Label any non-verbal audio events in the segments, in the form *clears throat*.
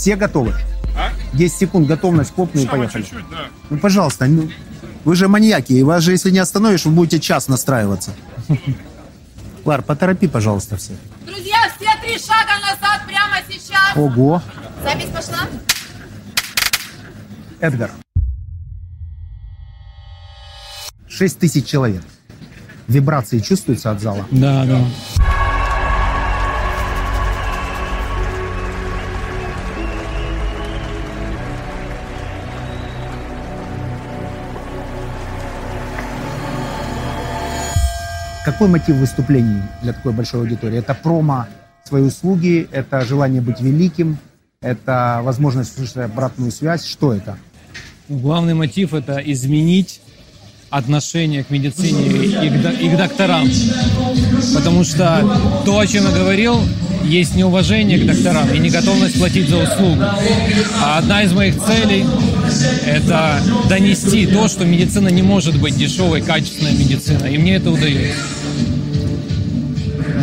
Все готовы? А? 10 секунд, готовность, хлопну и Самое поехали. чуть-чуть, да. Ну, пожалуйста, ну, вы же маньяки, и вас же, если не остановишь, вы будете час настраиваться. *laughs* Лар, поторопи, пожалуйста, все. Друзья, все три шага назад прямо сейчас. Ого. Запись пошла. Эдгар. 6 тысяч человек. Вибрации чувствуются от зала? Да, да. Какой мотив выступлений для такой большой аудитории? Это промо своей услуги, это желание быть великим, это возможность слышать обратную связь. Что это? Главный мотив это изменить отношение к медицине и к, и к докторам. Потому что то, о чем я говорил, есть неуважение к докторам и неготовность платить за услугу. А одна из моих целей – это донести то, что медицина не может быть дешевой, качественной медициной. И мне это удается.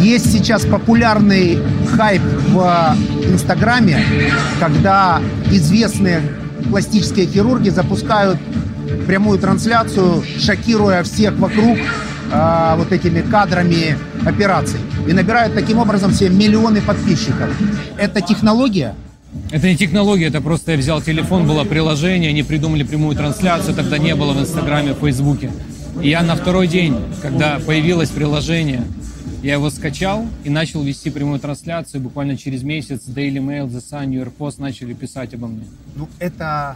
Есть сейчас популярный хайп в Инстаграме, когда известные пластические хирурги запускают прямую трансляцию, шокируя всех вокруг а, вот этими кадрами операций. И набирают таким образом себе миллионы подписчиков. Это технология? Это не технология, это просто я взял телефон, было приложение, они придумали прямую трансляцию, тогда не было в Инстаграме, в Фейсбуке. И я на второй день, когда появилось приложение, я его скачал и начал вести прямую трансляцию. Буквально через месяц Daily Mail, The Sun, New York Post начали писать обо мне. Ну, это...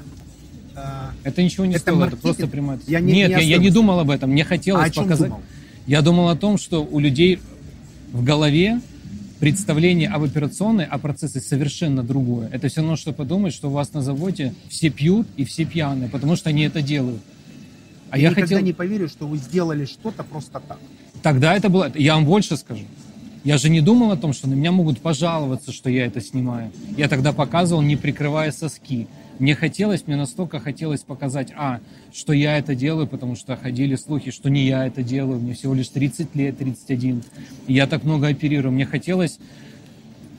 а, Это ничего не Это стоило, это маркетинг? просто прямая Я не- Нет, не я, я не думал об этом, мне хотелось А показать. думал? Я думал о том, что у людей в голове представление об операционной, о процессе совершенно другое. Это все равно, что подумать, что у вас на заводе все пьют и все пьяные, потому что они это делают. А я никогда хотел... не поверю, что вы сделали что-то просто так. Тогда это было... Я вам больше скажу. Я же не думал о том, что на меня могут пожаловаться, что я это снимаю. Я тогда показывал, не прикрывая соски. Мне хотелось, мне настолько хотелось показать, а, что я это делаю, потому что ходили слухи, что не я это делаю, мне всего лишь 30 лет, 31, и я так много оперирую. Мне хотелось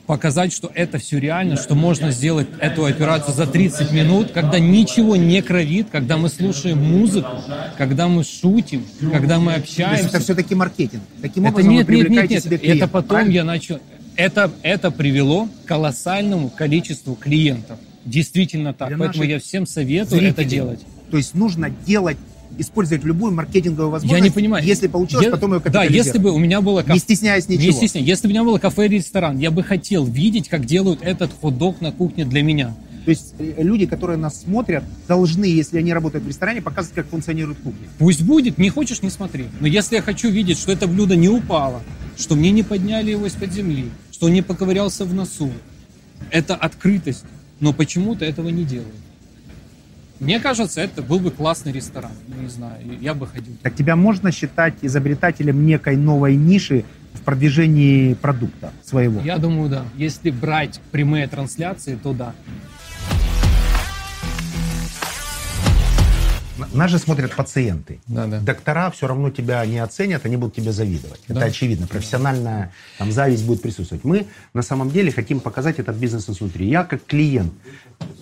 показать, что это все реально, что можно сделать эту операцию за 30 минут, когда ничего не кровит, когда мы слушаем музыку, когда мы шутим, когда мы То есть общаемся. это все-таки маркетинг. Таким Это образом нет, вы нет, привлекаете нет, себе нет. клиентов. Это потом правильно? я начал. Это, это привело к колоссальному количеству клиентов. Действительно так. Для Поэтому я всем советую это зрителей. делать. То есть нужно делать, использовать любую маркетинговую Я возможность. не понимаю. Если получилось, Я- потом ее Да, если бы у меня было Не стесняясь ничего. Не стесняясь. Если бы у меня было кафе или ресторан, я бы хотел видеть, как делают этот хот-дог на кухне для меня. То есть э, люди, которые нас смотрят, должны, если они работают в ресторане, показывать, как функционирует кухня. Пусть будет, не хочешь, не смотри. Но если я хочу видеть, что это блюдо не упало, что мне не подняли его из-под земли, что он не поковырялся в носу, это открытость. Но почему-то этого не делают. Мне кажется, это был бы классный ресторан. Ну, Не знаю, я бы ходил. Так тебя можно считать изобретателем некой новой ниши в продвижении продукта своего? Я думаю, да. Если брать прямые трансляции, то да. Нас же смотрят пациенты. Да, да. Доктора все равно тебя не оценят, они будут тебе завидовать. Это Да. очевидно. Профессиональная там, зависть будет присутствовать. Мы на самом деле хотим показать этот бизнес изнутри. Я как клиент,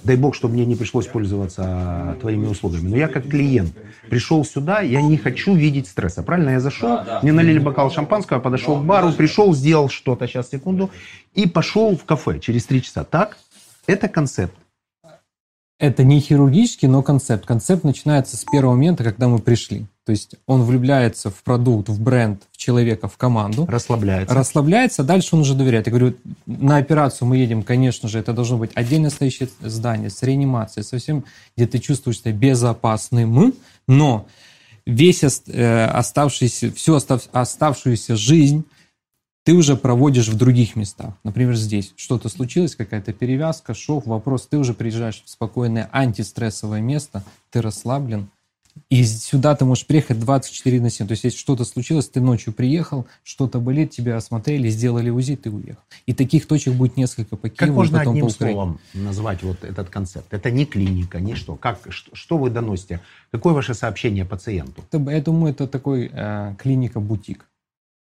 дай бог, чтобы мне не пришлось пользоваться твоими услугами, но я как клиент пришел сюда, я не хочу видеть стресса. Правильно? Я зашел, мне налили бокал шампанского, подошел к бару, пришел, сделал что-то, сейчас, секунду, и пошел в кафе через три часа. Так? Это концепт. Это не хирургический, но концепт. Концепт начинается с первого момента, когда мы пришли. То есть он влюбляется в продукт, в бренд, в человека, в команду. Расслабляется. расслабляется, дальше он уже доверяет. Я говорю, на операцию мы едем, конечно же, это должно быть отдельно стоящее здание с реанимацией, совсем, где ты чувствуешь себя безопасным, но весь э, оставшийся, всю остав- оставшуюся жизнь ты уже проводишь в других местах. Например, здесь что-то случилось, какая-то перевязка, шов, вопрос. Ты уже приезжаешь в спокойное антистрессовое место, ты расслаблен, и сюда ты можешь приехать 24 на 7. То есть, если что-то случилось, ты ночью приехал, что-то болит, тебя осмотрели, сделали УЗИ, ты уехал. И таких точек будет несколько по Киеву, Как можно потом одним по Украине. словом назвать вот этот концепт? Это не клиника, не что. Как, что, что вы доносите? Какое ваше сообщение пациенту? Я думаю, это такой э, клиника-бутик.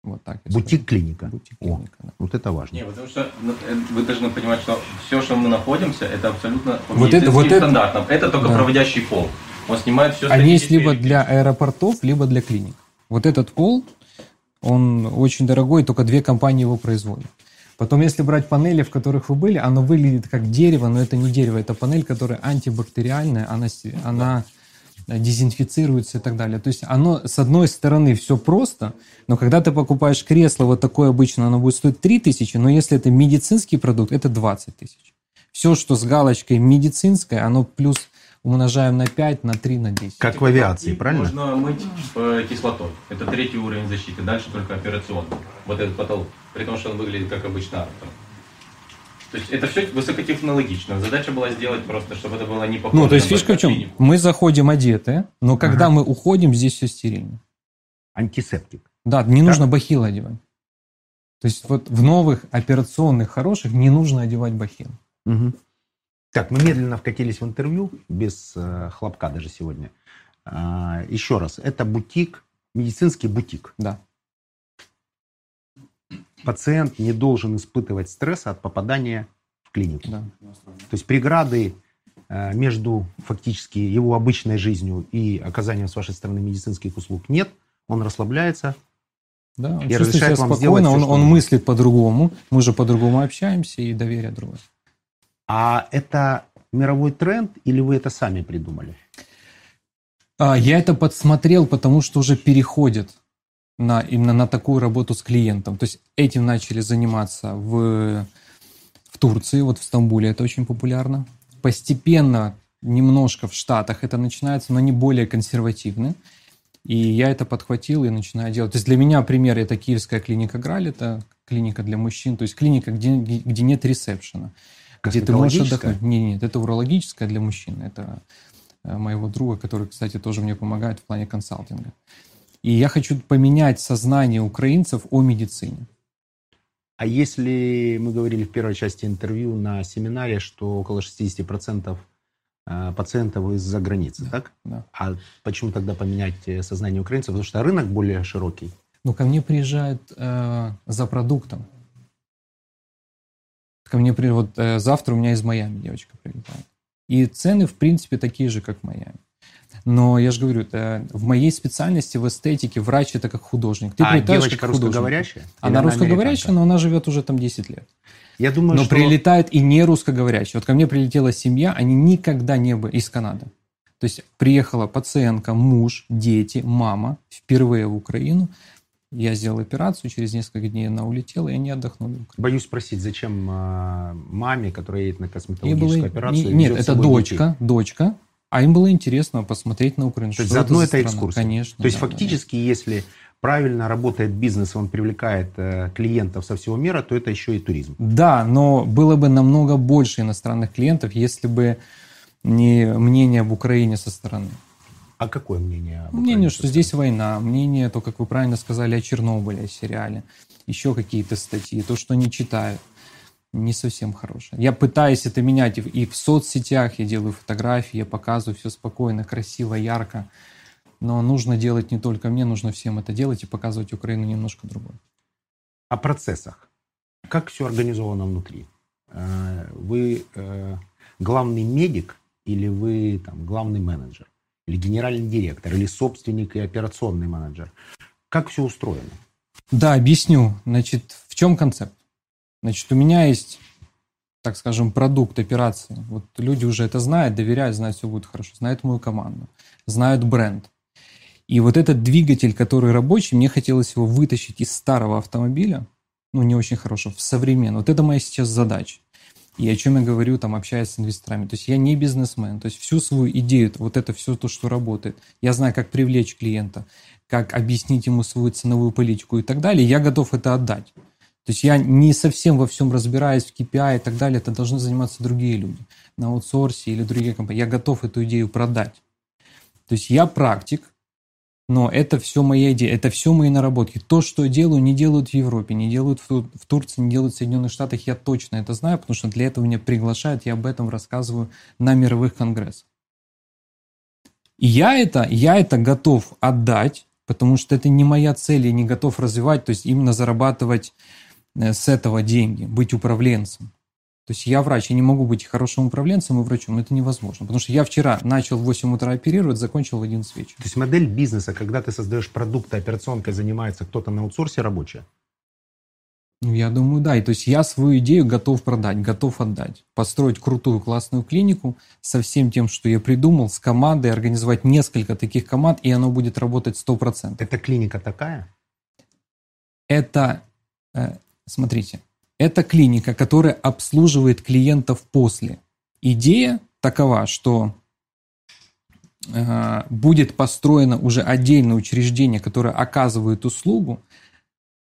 Вот так. Бутик-клиника. Бутик-клиника, О, да. вот это важно. Не, потому что ну, э, вы должны понимать, что все, что мы находимся, это абсолютно по Вот это- вот это- стандартам. Это только Да. проводящий пол. Он снимает все Они есть либо для аэропортов, либо для клиник. Вот этот пол, он очень дорогой, только две компании его производят. Потом, если брать панели, в которых вы были, оно выглядит как дерево, но это не дерево, это панель, которая антибактериальная, она, она дезинфицируется и так далее. То есть оно, с одной стороны, все просто, но когда ты покупаешь кресло, вот такое обычно, оно будет стоить 3 тысячи, но если это медицинский продукт, это 20 тысяч. Все, что с галочкой медицинское, оно плюс умножаем на 5, на 3, на 10. Как в авиации, И правильно? Можно мыть э, кислотой. Это третий уровень защиты. Дальше только операционный. Вот этот потолок. При том, что он выглядит как обычно. То есть это все высокотехнологично. Задача была сделать просто, чтобы это было не похоже Ну, то есть фишка в чем? Мы заходим одетые, но когда Ага. мы уходим, здесь все стерильно. Антисептик. Да, не нужно бахил одевать. То есть вот в новых операционных хороших не нужно одевать бахил. Мгм. Так, мы медленно вкатились в интервью, без э, хлопка даже сегодня. А, еще раз, это бутик, медицинский бутик. Да. Пациент не должен испытывать стресса от попадания в клинику. да. То есть преграды э, между фактически его обычной жизнью и оказанием с вашей стороны медицинских услуг нет. Он расслабляется. Да, он И разрешает вам спокойно, сделать всё, он, он мыслит по-другому, мы же по-другому общаемся и доверие другое. А это мировой тренд или вы это сами придумали? А, я это подсмотрел, потому что уже переходит на, именно на такую работу с клиентом. То есть этим начали заниматься в, в Турции, вот в Стамбуле это очень популярно. Постепенно, немножко в Штатах это начинается, но не более консервативно. И я это подхватил и начинаю делать. То есть для меня пример это киевская клиника Граль, это клиника для мужчин, то есть клиника, где, где нет ресепшена. Где ты можешь отдохнуть. Нет, нет, это урологическая для мужчин. Это э, моего друга, который, кстати, тоже мне помогает в плане консалтинга. И я хочу поменять сознание украинцев о медицине. А если мы говорили в первой части интервью на семинаре, что около 60% э, пациентов из-за границы, так? Да. А почему тогда поменять э, сознание украинцев? Потому что рынок более широкий. Но ко мне приезжают э, за продуктом. Ко мне при... вот э, завтра у меня из Майами девочка прилетает. И цены, в принципе, такие же, как в Майами. Но я же говорю, это в моей специальности в эстетике врач это как художник. Ты а девочка как русскоговорящая? Или Она русскоговорящая, но она живет уже там 10 лет. Я думаю, Но что... прилетает и не русскоговорящие. Вот ко мне прилетела семья, они никогда не были из Канады. То есть приехала пациентка, муж, дети, мама впервые в Украину. Я сделал операцию, через несколько дней она улетела, и они отдохнули. Боюсь спросить, зачем э, маме, которая едет на косметологическую было- операцию, не- Нет, это собой детей? дочка, дочка. А им было интересно посмотреть на Украину. То есть заодно за это экскурсия. Конечно. То есть да, да, да. фактически, если правильно работает бизнес, он привлекает э, клиентов со всего мира, то это еще и туризм. Да, но было бы намного больше иностранных клиентов, если бы не мнение об Украине со стороны. А какое мнение? об Мнение, что здесь война, мнение, то, как вы правильно сказали, о Чернобыле, о сериале, еще какие-то статьи, то, что они читают, не совсем хорошее. Я пытаюсь это менять и в, и в соцсетях, я делаю фотографии, я показываю все спокойно, красиво, ярко, но нужно делать не только мне, нужно всем это делать и показывать Украину немножко другой. О процессах. Как все организовано внутри? Э, Вы э, главный медик или вы там, главный менеджер? Или генеральный директор? Или собственник и операционный менеджер? Как все устроено? Да, объясню. Значит, в чем концепт? Значит, у меня есть, так скажем, продукт операции. Вот люди уже это знают, доверяют, знают, все будет хорошо. Знают мою команду, знают бренд. И вот этот двигатель, который рабочий, мне хотелось его вытащить из старого автомобиля, ну, не очень хорошего, в современный. Вот это моя сейчас задача. И о чем я говорю, там, общаясь с инвесторами. То есть я не бизнесмен. То есть всю свою идею, вот это все то, что работает, я знаю, как привлечь клиента, как объяснить ему свою ценовую политику и так далее, я готов это отдать. То есть я не совсем во всем разбираюсь в KPI и так далее, это должны заниматься другие люди на аутсорсе или другие компании. Я готов эту идею продать. То есть я практик, но это все моя идея, это все мои наработки. То, что я делаю, не делают в Европе, не делают в, в Турции, не делают в Соединенных Штатах. Я точно это знаю, потому что для этого меня приглашают, я об этом рассказываю на мировых конгрессах. И я это, я это готов отдать потому что это не моя цель, я не готов развивать, то есть именно зарабатывать с этого деньги, быть управленцем. То есть я врач, я не могу быть хорошим управленцем и врачом, это невозможно. Потому что я вчера начал в 8 утра оперировать, закончил в 11 вечера. То есть модель бизнеса, когда ты создаешь продукт, а операционкой занимается кто-то на аутсорсе рабочая? Ну, я думаю, да. И то есть я свою идею готов продать, готов отдать. Построить крутую, классную клинику со всем тем, что я придумал, с командой, организовать несколько таких команд, и оно будет работать 100%. Эта клиника такая? Это, э, смотрите, это клиника, которая обслуживает клиентов после. Идея такова, что э, будет построено уже отдельное учреждение, которое оказывает услугу,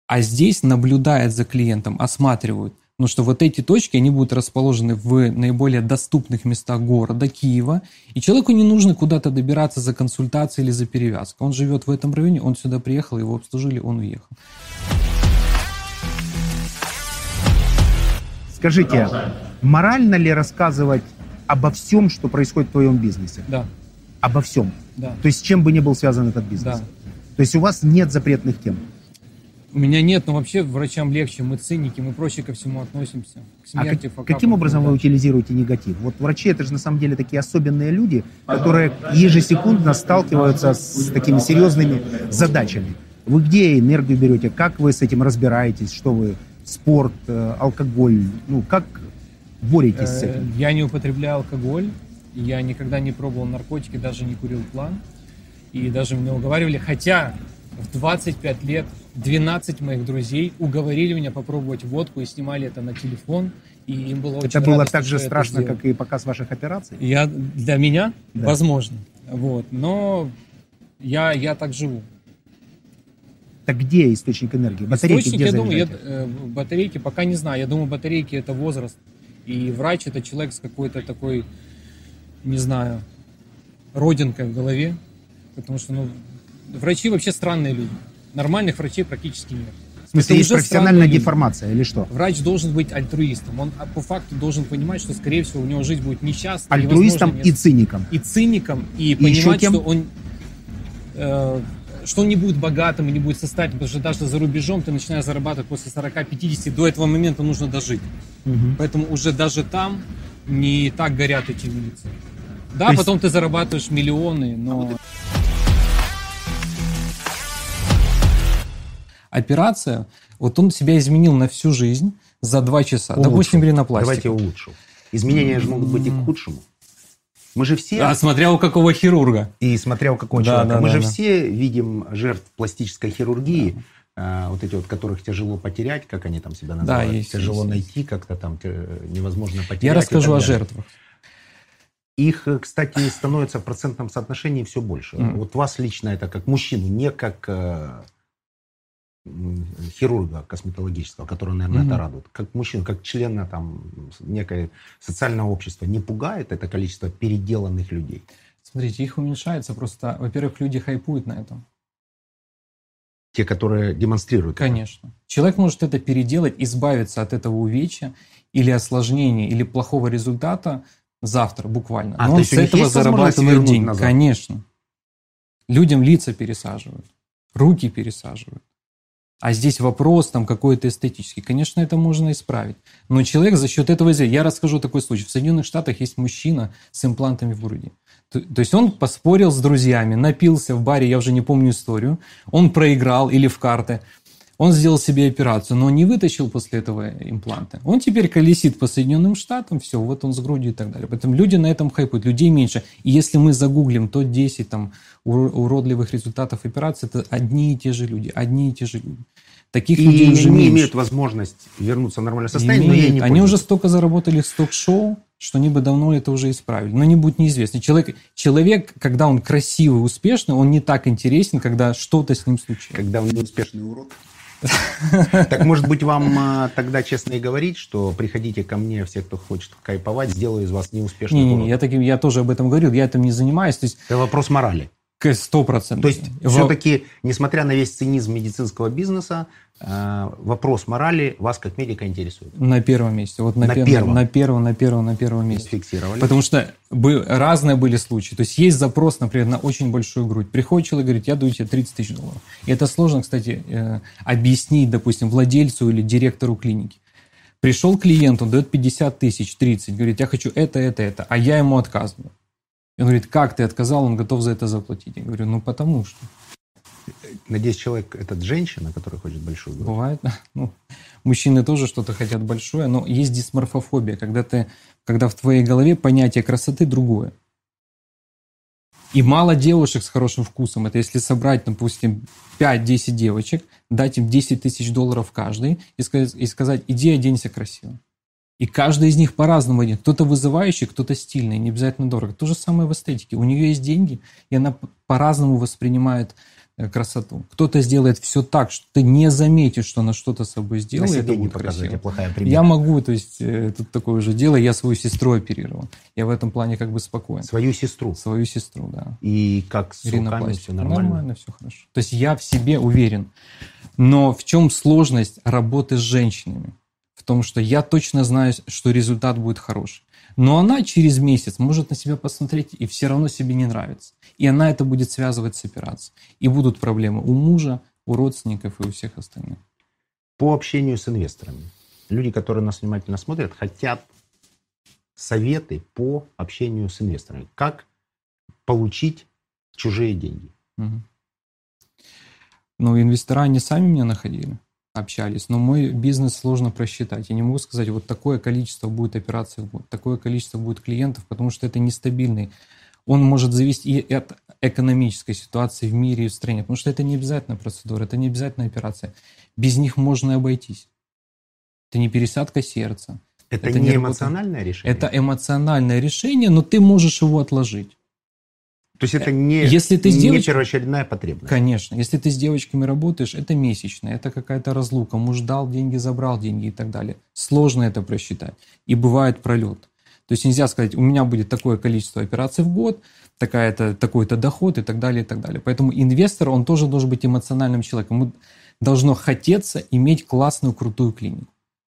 а здесь наблюдает за клиентом, осматривают. Потому что вот эти точки, они будут расположены в наиболее доступных местах города, Киева, и человеку не нужно куда-то добираться за консультацией или за перевязкой. Он живет в этом районе, он сюда приехал, его обслужили, он уехал. Скажите, морально ли рассказывать обо всем, что происходит в твоем бизнесе? Да, Обо всем. да, То есть с чем бы ни был связан этот бизнес? да. То есть у вас нет запретных тем? У меня нет, но вообще врачам легче, мы циники, мы проще ко всему относимся. К А смерти, как- факапам, каким образом вы утилизируете негатив? Вот врачи это же на самом деле такие особенные люди, которые ежесекундно сталкиваются с такими серьезными задачами. Вы где энергию берете? Как вы с этим разбираетесь? Что вы? Спорт, э, алкоголь? Ну, как боретесь с Э, этим? Я не употребляю алкоголь, я никогда не пробовал наркотики, даже не курил план. И даже меня уговаривали, хотя в 25 лет 12 моих друзей уговорили меня попробовать водку и снимали это на телефон. И им было очень Это было радостно, так же страшно, как и показ ваших операций? Я, для меня, Да. возможно. Вот. Но я, я так живу. Так где источник энергии? Батарейки Источник, где я думаю, я, заряжаете? э, батарейки пока не знаю. Я думаю, батарейки это возраст. И врач это человек с какой-то такой, не знаю, родинкой в голове. Потому что, ну, врачи вообще странные люди. Нормальных врачей практически нет. В смысле, это есть профессиональная деформация или что? Врач должен быть альтруистом. Он а, по факту должен понимать, что, скорее всего, у него жизнь будет несчастной. Альтруистом и не- циником. и циником, и, еще понимать, что он э, что он не будет богатым и не будет состоятельным, потому что даже за рубежом ты начинаешь зарабатывать после 40-50, до этого момента нужно дожить. Мгм. Поэтому уже даже там не так горят эти улицы. Да, есть- потом ты зарабатываешь миллионы, но... Операция, вот он себя изменил на всю жизнь за два часа. Улучшил. Допустим, ринопластика. Давайте улучшил. Изменения же могут быть и к худшему. Мы же все, А смотря у какого хирурга. и смотря у какого Да, человека, да, мы да, же да. все видим жертв пластической хирургии, а, вот эти вот, которых тяжело потерять, как они там себя называют, есть, тяжело есть, найти как-то там, невозможно потерять. Я расскажу о жертвах. Их, э, кстати, становится в процентном соотношении все больше. Мгм. Вот вас лично это как мужчину, не как э, хирурга косметологического, который, наверное, Мгм. это радует. Как мужчину, как члена там некое социального общества не пугает это количество переделанных людей? Смотрите, их уменьшается просто, во-первых, люди хайпуют на этом. Те, которые демонстрируют. это. Конечно. Человек может это переделать, избавиться от этого увечья или осложнения, или плохого результата завтра буквально. А, Но то он с этого зарабатывает деньги. назад? Конечно. Людям лица пересаживают, руки пересаживают. А здесь вопрос там какой-то эстетический. Конечно, это можно исправить. Но человек за счет этого... Я расскажу такой случай. В Соединенных Штатах есть мужчина с имплантами в груди. То, то есть он поспорил с друзьями, напился в баре, я уже не помню историю. Он проиграл или в карты. Он сделал себе операцию, но не вытащил после этого импланты. Он теперь колесит по Соединенным Штатам, все, вот он с грудью и так далее. Поэтому люди на этом хайпуют, людей меньше. И если мы загуглим то 10 там, ур- уродливых результатов операции, это одни и те же люди, одни и те же люди. Таких И людей уже не меньше. имеют возможность вернуться в нормальное состояние, но я Имеют. не Они пользуюсь. уже столько заработали с ток-шоу, что они бы давно это уже исправили. Но не будет неизвестно. Человек, человек, когда он красивый, успешный, он не так интересен, когда что-то с ним случилось. Когда он неуспешный урод. Так может быть вам а, тогда честно и говорить, что приходите ко мне, все, кто хочет кайповать, сделаю из вас неуспешный Не-не-не, урод. я, таким, я тоже об этом говорил, я этим не занимаюсь. То есть Это вопрос морали. Сто процентов. То есть все-таки, несмотря на весь цинизм медицинского бизнеса, э, вопрос морали вас как медика интересует? На первом месте. Вот на, На пер- первом? На первом, на первом, на первом месте. Фиксировали? Потому что бы- разные были случаи. То есть есть запрос, например, на очень большую грудь. Приходит человек и говорит, я даю тебе 30 тысяч долларов. И это сложно, кстати, э, объяснить, допустим, владельцу или директору клиники. Пришел клиент, он дает 50 тысяч, 30, говорит, я хочу это, это, это, а я ему отказываю. И он говорит, как ты отказал, он готов за это заплатить. Я говорю, ну потому что. Надеюсь, человек, этот женщина, которая хочет большую грудь. Бывает. Ну, мужчины тоже что-то хотят большое, но есть дисморфофобия, когда, ты, когда в твоей голове понятие красоты другое. И мало девушек с хорошим вкусом. Это если собрать, допустим, 5-10 девочек, дать им 10 тысяч долларов каждый и сказать, и сказать, иди оденься красиво. И каждый из них по-разному одет. Кто-то вызывающий, кто-то стильный, не обязательно дорого. То же самое в эстетике. У нее есть деньги, и она по-разному воспринимает э, красоту. Кто-то сделает все так, что ты не заметишь, что она что-то с собой сделала, это будет красиво. плохая примета. Я могу, то есть э, тут такое уже дело, я свою сестру оперировал. Я в этом плане как бы спокоен. Свою сестру. Свою сестру, да. И как с руками все нормально? Нормально, все хорошо. То есть я в себе уверен. Но в чем сложность работы с женщинами? Том, что я точно знаю, что результат будет хороший. Но она через месяц может на себя посмотреть и все равно себе не нравится. И она это будет связывать с операцией. И будут проблемы у мужа, у родственников и у всех остальных. По общению с инвесторами. Люди, которые нас внимательно смотрят, хотят советы по общению с инвесторами. Как получить чужие деньги? Мгм. Ну, инвестора они сами меня находили, общались, но мой бизнес сложно просчитать. Я не могу сказать, вот такое количество будет операций в год, такое количество будет клиентов, потому что это нестабильный. Он может зависеть и от экономической ситуации в мире и в стране, потому что это не обязательная процедура, это не обязательная операция. Без них можно и обойтись. Это не пересадка сердца, Это, Это не не работа. эмоциональное решение? это эмоциональное решение, но ты можешь его отложить. То есть это не, Если ты не девочкой- первоочередная потребность? Конечно. Если ты с девочками работаешь, это месячное, это какая-то разлука. Муж дал деньги, забрал деньги и так далее. Сложно это просчитать. И бывает пролет. То есть нельзя сказать, у меня будет такое количество операций в год, такая-то, такой-то доход и так далее, и так далее. Поэтому инвестор, он тоже должен быть эмоциональным человеком. Ему должно хотеться иметь классную, крутую клинику.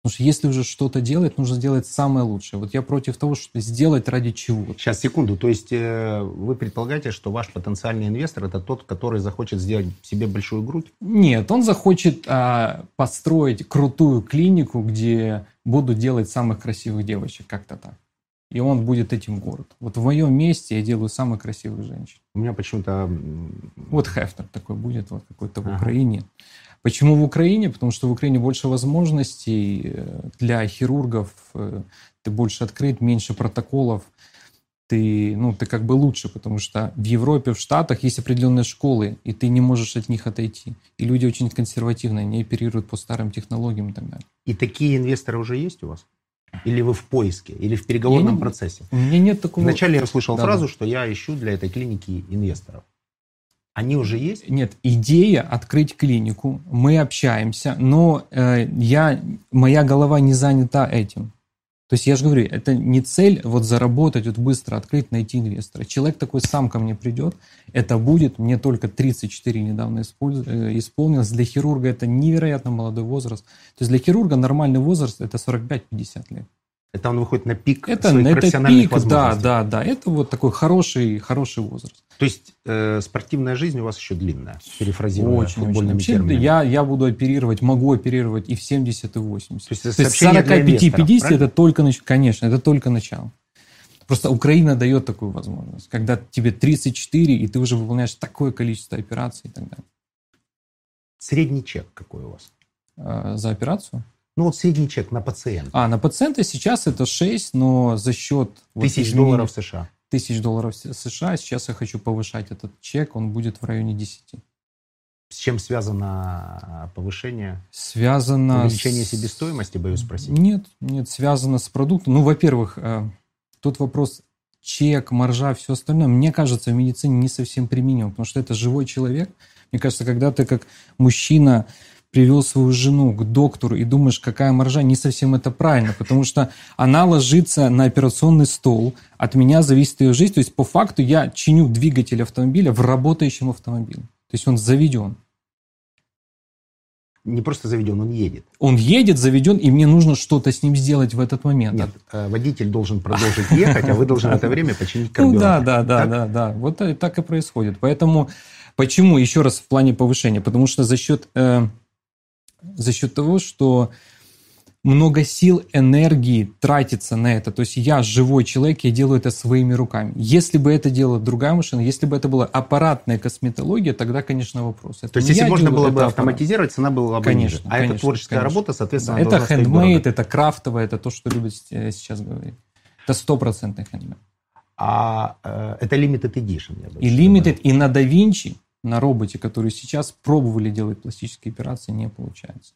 Потому что если уже что-то делать, нужно сделать самое лучшее. Вот я против того, что сделать ради чего. Сейчас, секунду. То есть э, вы предполагаете, что ваш потенциальный инвестор это тот, который захочет сделать себе большую грудь? Нет, он захочет а, построить крутую клинику, где будут делать самых красивых девочек, как-то так. И он будет этим город. Вот в моем месте я делаю самых красивых женщин. У меня почему-то... Вот Хефнер такой будет, вот какой-то в Ага. Украине. Почему в Украине? Потому что в Украине больше возможностей э, для хирургов, э, ты больше открыт, меньше протоколов, ты, ну, ты как бы лучше, потому что в Европе, в Штатах есть определенные школы, и ты не можешь от них отойти. И люди очень консервативные, они оперируют по старым технологиям и так далее. И такие инвесторы уже есть у вас? Или вы в поиске? Или в переговорном Я не- процессе? У меня нет такого... Вначале я услышал Да, фразу, да. что я ищу для этой клиники инвесторов. Они уже есть? Нет, идея открыть клинику, мы общаемся, но э, я, моя голова не занята этим. То есть я же говорю, это не цель вот заработать, вот быстро открыть, найти инвестора. Человек такой сам ко мне придет, это будет, мне только 34 недавно э, исполнилось. Для хирурга это невероятно молодой возраст. То есть для хирурга нормальный возраст это 45-50 лет. Это он выходит на пик Это, своих это профессиональных пик, да, возможностей. да, да. Это вот такой хороший, хороший возраст. То есть э, спортивная жизнь у вас еще длинная, перефразируя Очень, очень. футбольными Вообще, терминами. я, я буду оперировать, могу оперировать и в 70, и в 80. То есть То есть сообщение для 45-50 инвесторов, правильно? это только, конечно, это только начало. Просто Украина дает такую возможность, когда тебе 34, и ты уже выполняешь такое количество операций и так далее. Средний чек какой у вас? А, За операцию? Ну вот средний чек на пациента. А, на пациента сейчас это 6, но за счет... вот Тысяч изменений- долларов США. Тысяч долларов США. Сейчас я хочу повышать этот чек, он будет в районе 10. С чем связано повышение? Связано Увеличение с- себестоимости, боюсь спросить. Нет, нет, связано с продуктом. Ну, во-первых, э, тут вопрос чек, маржа, все остальное, мне кажется, в медицине не совсем применимо, потому что это живой человек. Мне кажется, когда ты как мужчина привел свою жену к доктору и думаешь, какая маржа, не совсем это правильно, потому что она ложится на операционный стол, от меня зависит ее жизнь, то есть по факту я чиню двигатель автомобиля в работающем автомобиле, то есть он заведен. Не просто заведен, он едет. Он едет, заведен, и мне нужно что-то с ним сделать в этот момент. Нет, э, водитель должен продолжить ехать, а вы должны в это время починить карбюратор. Ну да, да, да, Так? да, да. Вот так и происходит. Поэтому почему еще раз в плане повышения? Потому что за счет э, за счет того, что много сил, энергии тратится на это. То есть я живой человек, я делаю это своими руками. Если бы это делала другая машина, если бы это была аппаратная косметология, тогда, конечно, вопрос. Это То есть, если можно было это бы аппарат. автоматизировать, цена была бы Конечно, ниже. А это конечно, творческая конечно. работа, соответственно, Да, это хендмейд, это крафтовое, это то, что любят э, сейчас говорить. Это стопроцентный хендмейд. А э, это limited edition. я бы И. Limited, и на Da Vinci, на роботе, который сейчас пробовали делать пластические операции, не получается.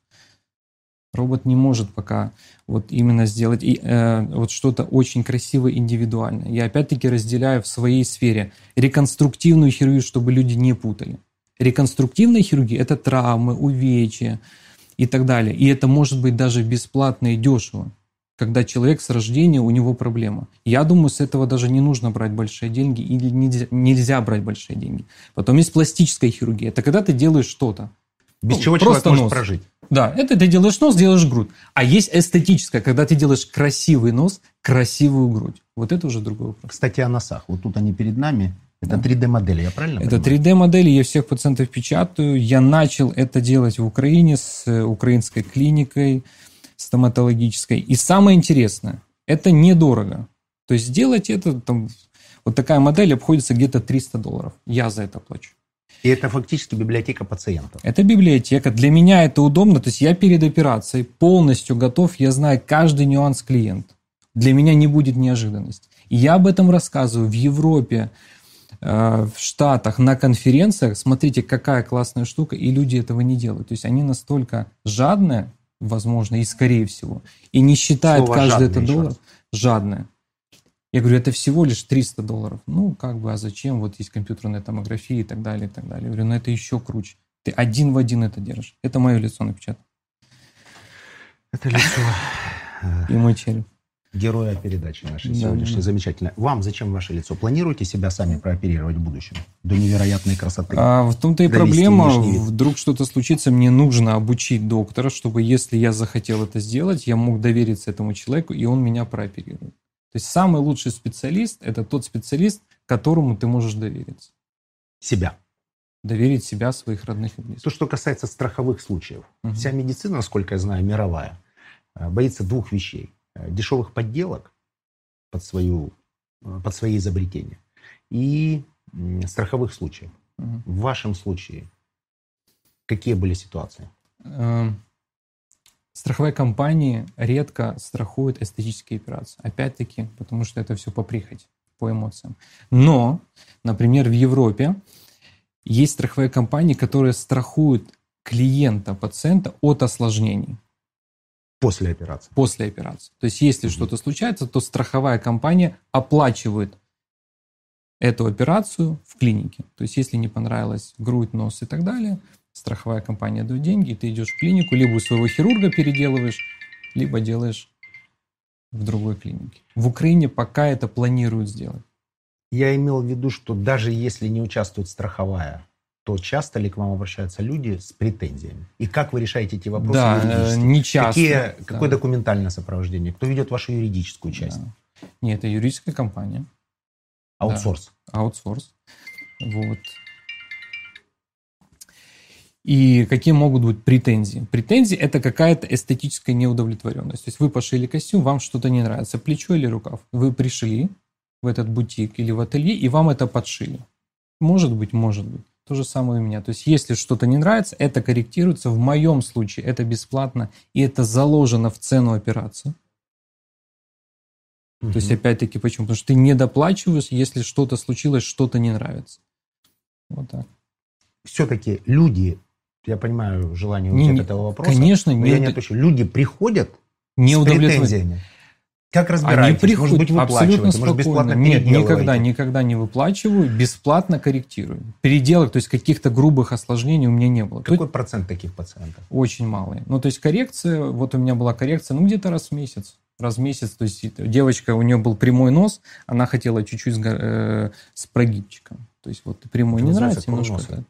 Робот не может пока вот именно сделать и, э, вот что-то очень красивое, индивидуальное. Я опять-таки разделяю в своей сфере реконструктивную хирургию, чтобы люди не путали. Реконструктивная хирургия – это травмы, увечья и так далее. И это может быть даже бесплатно и дешево, когда человек с рождения, у него проблема. Я думаю, с этого даже не нужно брать большие деньги или нельзя, нельзя брать большие деньги. Потом есть пластическая хирургия. Это когда ты делаешь что-то. Без Ну, чего человек может нос. прожить. Да, это ты делаешь нос, делаешь грудь. А есть эстетическая, когда ты делаешь красивый нос, красивую грудь. Вот это уже другой вопрос. Кстати, о носах. Вот тут они перед нами. Это 3D-модели, я правильно Это понимаю? 3D-модели, я всех пациентов печатаю. Я начал это делать в Украине с э, украинской клиникой стоматологической. И самое интересное, это недорого. То есть сделать это, там, вот такая модель обходится где-то 300 долларов. Я за это плачу. И это фактически библиотека пациентов. Это библиотека. Для меня это удобно. То есть я перед операцией полностью готов. Я знаю каждый нюанс клиента. Для меня не будет неожиданности. И я об этом рассказываю в Европе, э, в Штатах, на конференциях. Смотрите, какая классная штука. И люди этого не делают. То есть они настолько жадные, возможно, и скорее всего, и не считают Слово каждый этот доллар. раз. Жадные. Я говорю, это всего лишь 300 долларов. Ну, как бы, а зачем? Вот есть компьютерная томография и так далее, и так далее. Я говорю, ну это еще круче. Ты один в один это держишь. Это мое лицо напечатано. Это лицо И мой череп. Героя передачи нашей Да, сегодняшней. да. Замечательно. Вам зачем ваше лицо? Планируете себя сами прооперировать в будущем? До невероятной красоты. А в том-то и проблема. Вдруг что-то случится, мне нужно обучить доктора, чтобы если я захотел это сделать, я мог довериться этому человеку, и он меня прооперирует. То есть самый лучший специалист – это тот специалист, которому ты можешь довериться. Себя. Доверить себя, своих родных и близких. То, что касается страховых случаев. Мгм. Вся медицина, насколько я знаю, мировая, э, боится двух вещей. Э, Дешевых подделок под, свою, э, под свои изобретения и страховых случаев. Мгм. В вашем случае какие были ситуации? Эм, Страховые компании редко страхуют эстетические операции. Опять-таки, потому что это все по прихоти, по эмоциям. Но, например, в Европе есть страховые компании, которые страхуют клиента, пациента от осложнений После операции. после операции. То есть, если Мгм. что-то случается, то страховая компания оплачивает эту операцию в клинике. То есть, если не понравилась грудь, нос и так далее, страховая компания дает деньги, и ты идешь в клинику, либо у своего хирурга переделываешь, либо делаешь в другой клинике. В Украине пока это планируют сделать. Я имел в виду, что даже если не участвует страховая, то часто ли к вам обращаются люди с претензиями? И как вы решаете эти вопросы да, э, юридически? не часто. Какие, Да. Какое документальное сопровождение? Кто ведет вашу юридическую часть? Да. Нет, это юридическая компания, Аутсорс. аутсорс. Вот. И какие могут быть претензии? Претензии – это какая-то эстетическая неудовлетворенность. То есть вы пошили костюм, вам что-то не нравится, плечо или рукав. Вы пришли в этот бутик или в ателье, и вам это подшили. Может быть, может быть. То же самое у меня. То есть если что-то не нравится, это корректируется. В моем случае это бесплатно, и это заложено в цену операции. То есть, опять-таки, почему? Потому что ты не доплачиваешь, если что-то случилось, что-то не нравится. Вот так. Все-таки люди, я понимаю желание уйти не- от этого вопроса, Конечно, но не, я не отпущу. Люди приходят не с претензиями. Как Они разбираетесь? приходят может быть, абсолютно выплачиваете, может, спокойно. бесплатно Нет, никогда, никогда не выплачиваю, бесплатно корректирую. Переделок, то есть каких-то грубых осложнений у меня не было. Тут Какой процент таких пациентов? очень малые. Ну, то есть коррекция, вот у меня была коррекция, ну, где-то раз в месяц. Раз в месяц, то есть девочка, у нее был прямой нос, она хотела чуть-чуть с, э, с прогибчиком. То есть вот прямой Это не нравится, немножко. да.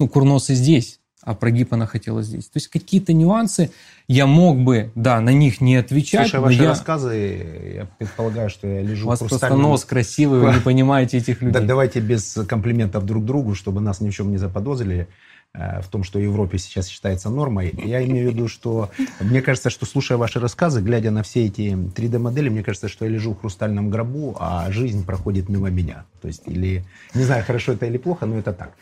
Ну, курносы здесь, а прогиб она хотела здесь. То есть какие-то нюансы я мог бы, да, на них не отвечать, Слушай, но ваши я... рассказы, я предполагаю, что я лежу У вас просто нос красивый, вы не *laughs* понимаете этих людей. давайте без комплиментов друг другу, чтобы нас ни в чем не заподозрили э, в том, что в Европе сейчас считается нормой. Я имею в виду, что мне кажется, что слушая ваши рассказы, глядя на все эти 3D-модели, мне кажется, что я лежу в хрустальном гробу, а жизнь проходит мимо меня. То есть, или, не знаю, хорошо это или плохо, но это так.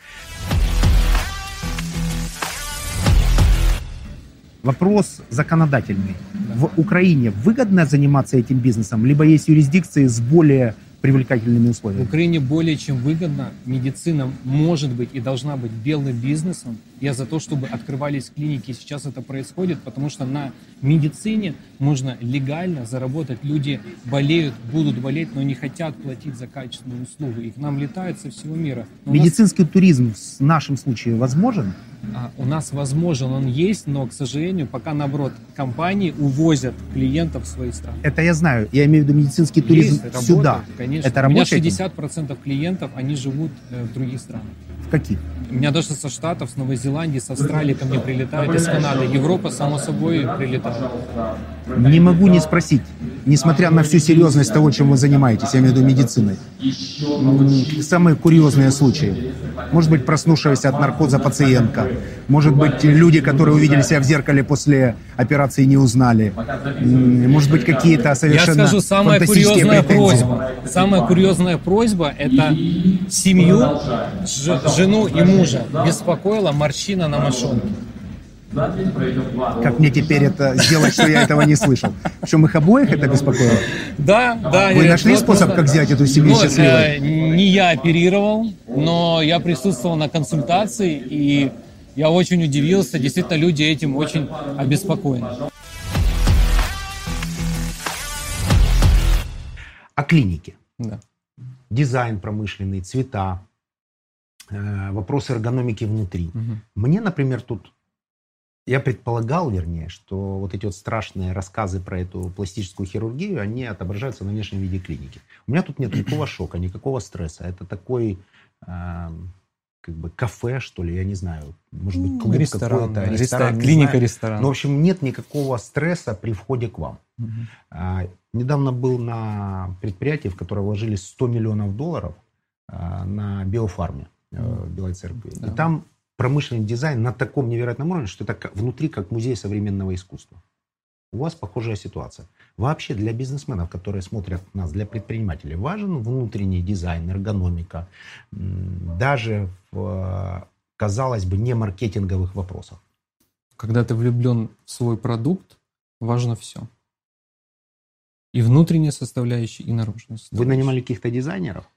Вопрос законодательный. В Украине выгодно заниматься этим бизнесом, либо есть юрисдикции с более привлекательными В условиями? Украине более чем выгодно. Медицина может быть и должна быть белым бизнесом. Я за то, чтобы открывались клиники. Сейчас это происходит, потому что на медицине можно легально заработать. Люди болеют, будут болеть, но не хотят платить за качественную услугу. И к нам летают со всего мира. Но у нас- Медицинский туризм в нашем случае возможен? А, У нас возможен он есть, но, к сожалению, пока наоборот компании увозят клиентов в свои страны. Это я знаю. Я имею в виду медицинский туризм Есть, сюда. работает, конечно. Это У меня рабочая тема? 60% клиентов, они живут э, в других странах. В каких? У меня даже со Штатов, с Новой Зеландии, с Австралии ко мне прилетают, из Канады. Европа, само собой, прилетает. Не могу не спросить, несмотря на всю серьезность того, чем вы занимаетесь, я имею в виду медициной, самые курьезные случаи. Может быть, проснувшаяся от наркоза пациентка. Может быть, люди, которые увидели себя в зеркале после операции не узнали. Может быть, какие-то Я совершенно скажу, самая курьезная претензии. просьба. Самая курьезная просьба – это семью, жену и мужа беспокоила морщина на мошонке. Как мне теперь это сделать, что я этого не слышал? Причем их обоих это беспокоило? Да, да. Вы нашли способ, просто- как сделать эту семью Ну, счастливой? э, не я оперировал, но я присутствовал на консультации, и я очень удивился. Действительно, люди этим очень обеспокоены. О клинике. Да. Дизайн промышленный, цвета, вопрос эргономики внутри. Мгм. Мне, например, тут я предполагал, вернее, что вот эти вот страшные рассказы про эту пластическую хирургию, они отображаются на внешнем виде клиники. У меня тут нет *clears throat* никакого шока, никакого стресса. Это такой э, как бы кафе, что ли, я не знаю. Может быть, клуб Ресторан, какой-то, ресторан, ресторан, клиника, ресторан. Но, в общем, нет никакого стресса при входе к вам. Мгм. А, Недавно был на предприятии, в которое вложили 100 миллионов долларов а, на биофарме э, Белой Церкви. Да. И там промышленный дизайн на таком невероятном уровне, что это внутри как музей современного искусства. У вас похожая ситуация. Вообще для бизнесменов, которые смотрят нас, для предпринимателей, важен внутренний дизайн, эргономика, даже в, казалось бы, не маркетинговых вопросах. Когда ты влюблен в свой продукт, важно все. И внутренняя составляющая, и наружная Вы составляющая. нанимали каких-то дизайнеров?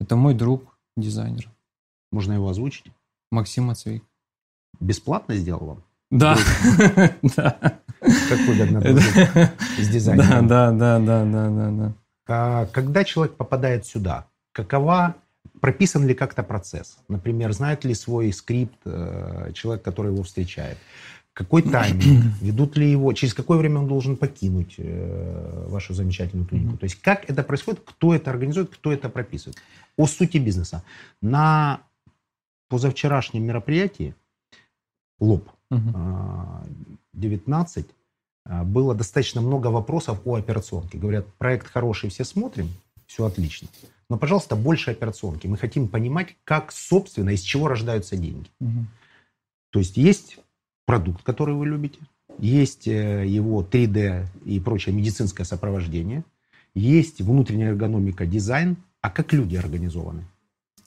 Это мой друг, дизайнер, Можно его озвучить? Максим Мацвей. Бесплатно сделал вам? Да. *laughs* Да. Как выгодно с Да, дизайнером. *laughs* да, да, да, да, да, да. А, Когда человек попадает сюда, какова, прописан ли как-то процесс? Например, знает ли свой скрипт э, человек, который его встречает? Какой тайминг? *clears throat* Ведут ли его? Через какое время он должен покинуть э, вашу замечательную клинику? То есть как это происходит? Кто это организует? Кто это прописывает? О сути бизнеса. На позавчерашнем мероприятии лоб а, 19 а, было достаточно много вопросов о операционке. Говорят, проект хороший, все смотрим, все отлично. Но, пожалуйста, больше операционки. Мы хотим понимать, как, собственно, из чего рождаются деньги. Мгм. То есть есть продукт, который вы любите, есть э, его 3D и прочее медицинское сопровождение, есть внутренняя эргономика, дизайн, а как люди организованы?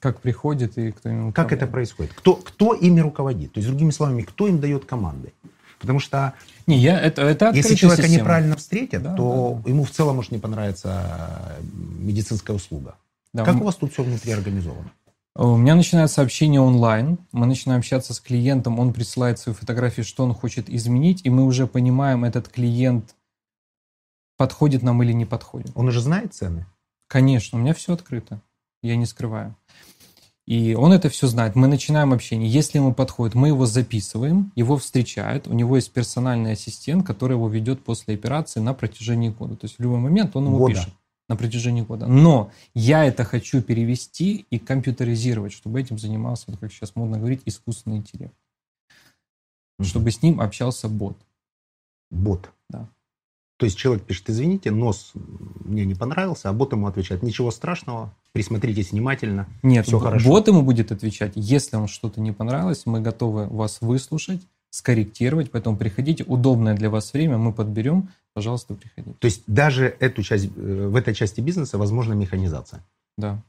Как приходит и кто ему Как это происходит? Кто, кто ими руководит? То есть, другими словами, кто им дает команды? Потому что Не, я, это, это Если человека система. неправильно встретят, Да, то ему в целом может не понравиться медицинская услуга. Да, Как у вас тут все внутри организовано? У меня начинается общение онлайн, мы начинаем общаться с клиентом, он присылает свои фотографии, что он хочет изменить, и мы уже понимаем, этот клиент подходит нам или не подходит. Он уже знает цены? Конечно, у меня все открыто. Я не скрываю. И он это все знает. Мы начинаем общение. Если ему подходит, мы его записываем, его встречают. У него есть персональный ассистент, который его ведет после операции на протяжении года. То есть в любой момент он ему Года. пишет на протяжении года. Но я это хочу перевести и компьютеризировать, чтобы этим занимался, вот как сейчас модно говорить, искусственный интеллект. Мгм. Чтобы с ним общался бот. Бот. Да. То есть человек пишет, извините, нос мне не понравился, а бот ему отвечает, ничего страшного, присмотритесь внимательно. Нет, Всё б- хорошо. бот ему будет отвечать, если вам что-то не понравилось, мы готовы вас выслушать, скорректировать, поэтому приходите, удобное для вас время мы подберем, пожалуйста, приходите. То есть даже эту часть, э, в этой части бизнеса возможна механизация. Да.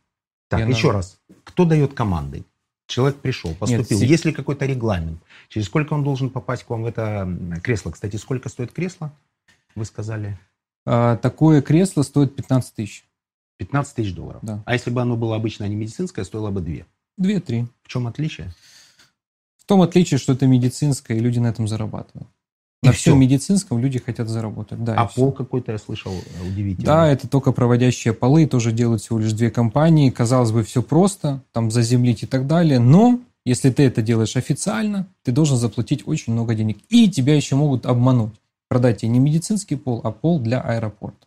Так, Я еще на- раз. Кто дает команды? Человек пришел, поступил. се- Есть ли какой-то регламент? Через сколько он должен попасть к вам в это кресло? Кстати, сколько стоит кресло? Вы сказали А, такое кресло стоит 15 тысяч. 15 тысяч долларов. Да. А если бы оно было обычное, а не медицинское, стоило бы 2. Две-три. В чем отличие? В том отличие, что это медицинское, и люди на этом зарабатывают. И На всё. всем медицинском люди хотят заработать. Да, а пол какой-то, я слышал, э, удивительный. Да, это только проводящие полы, тоже делают всего лишь две компании. Казалось бы, все просто, там заземлить и так далее. Но если ты это делаешь официально, ты должен заплатить очень много денег. И тебя еще могут обмануть. Продать тебе не медицинский пол, а пол для аэропорта.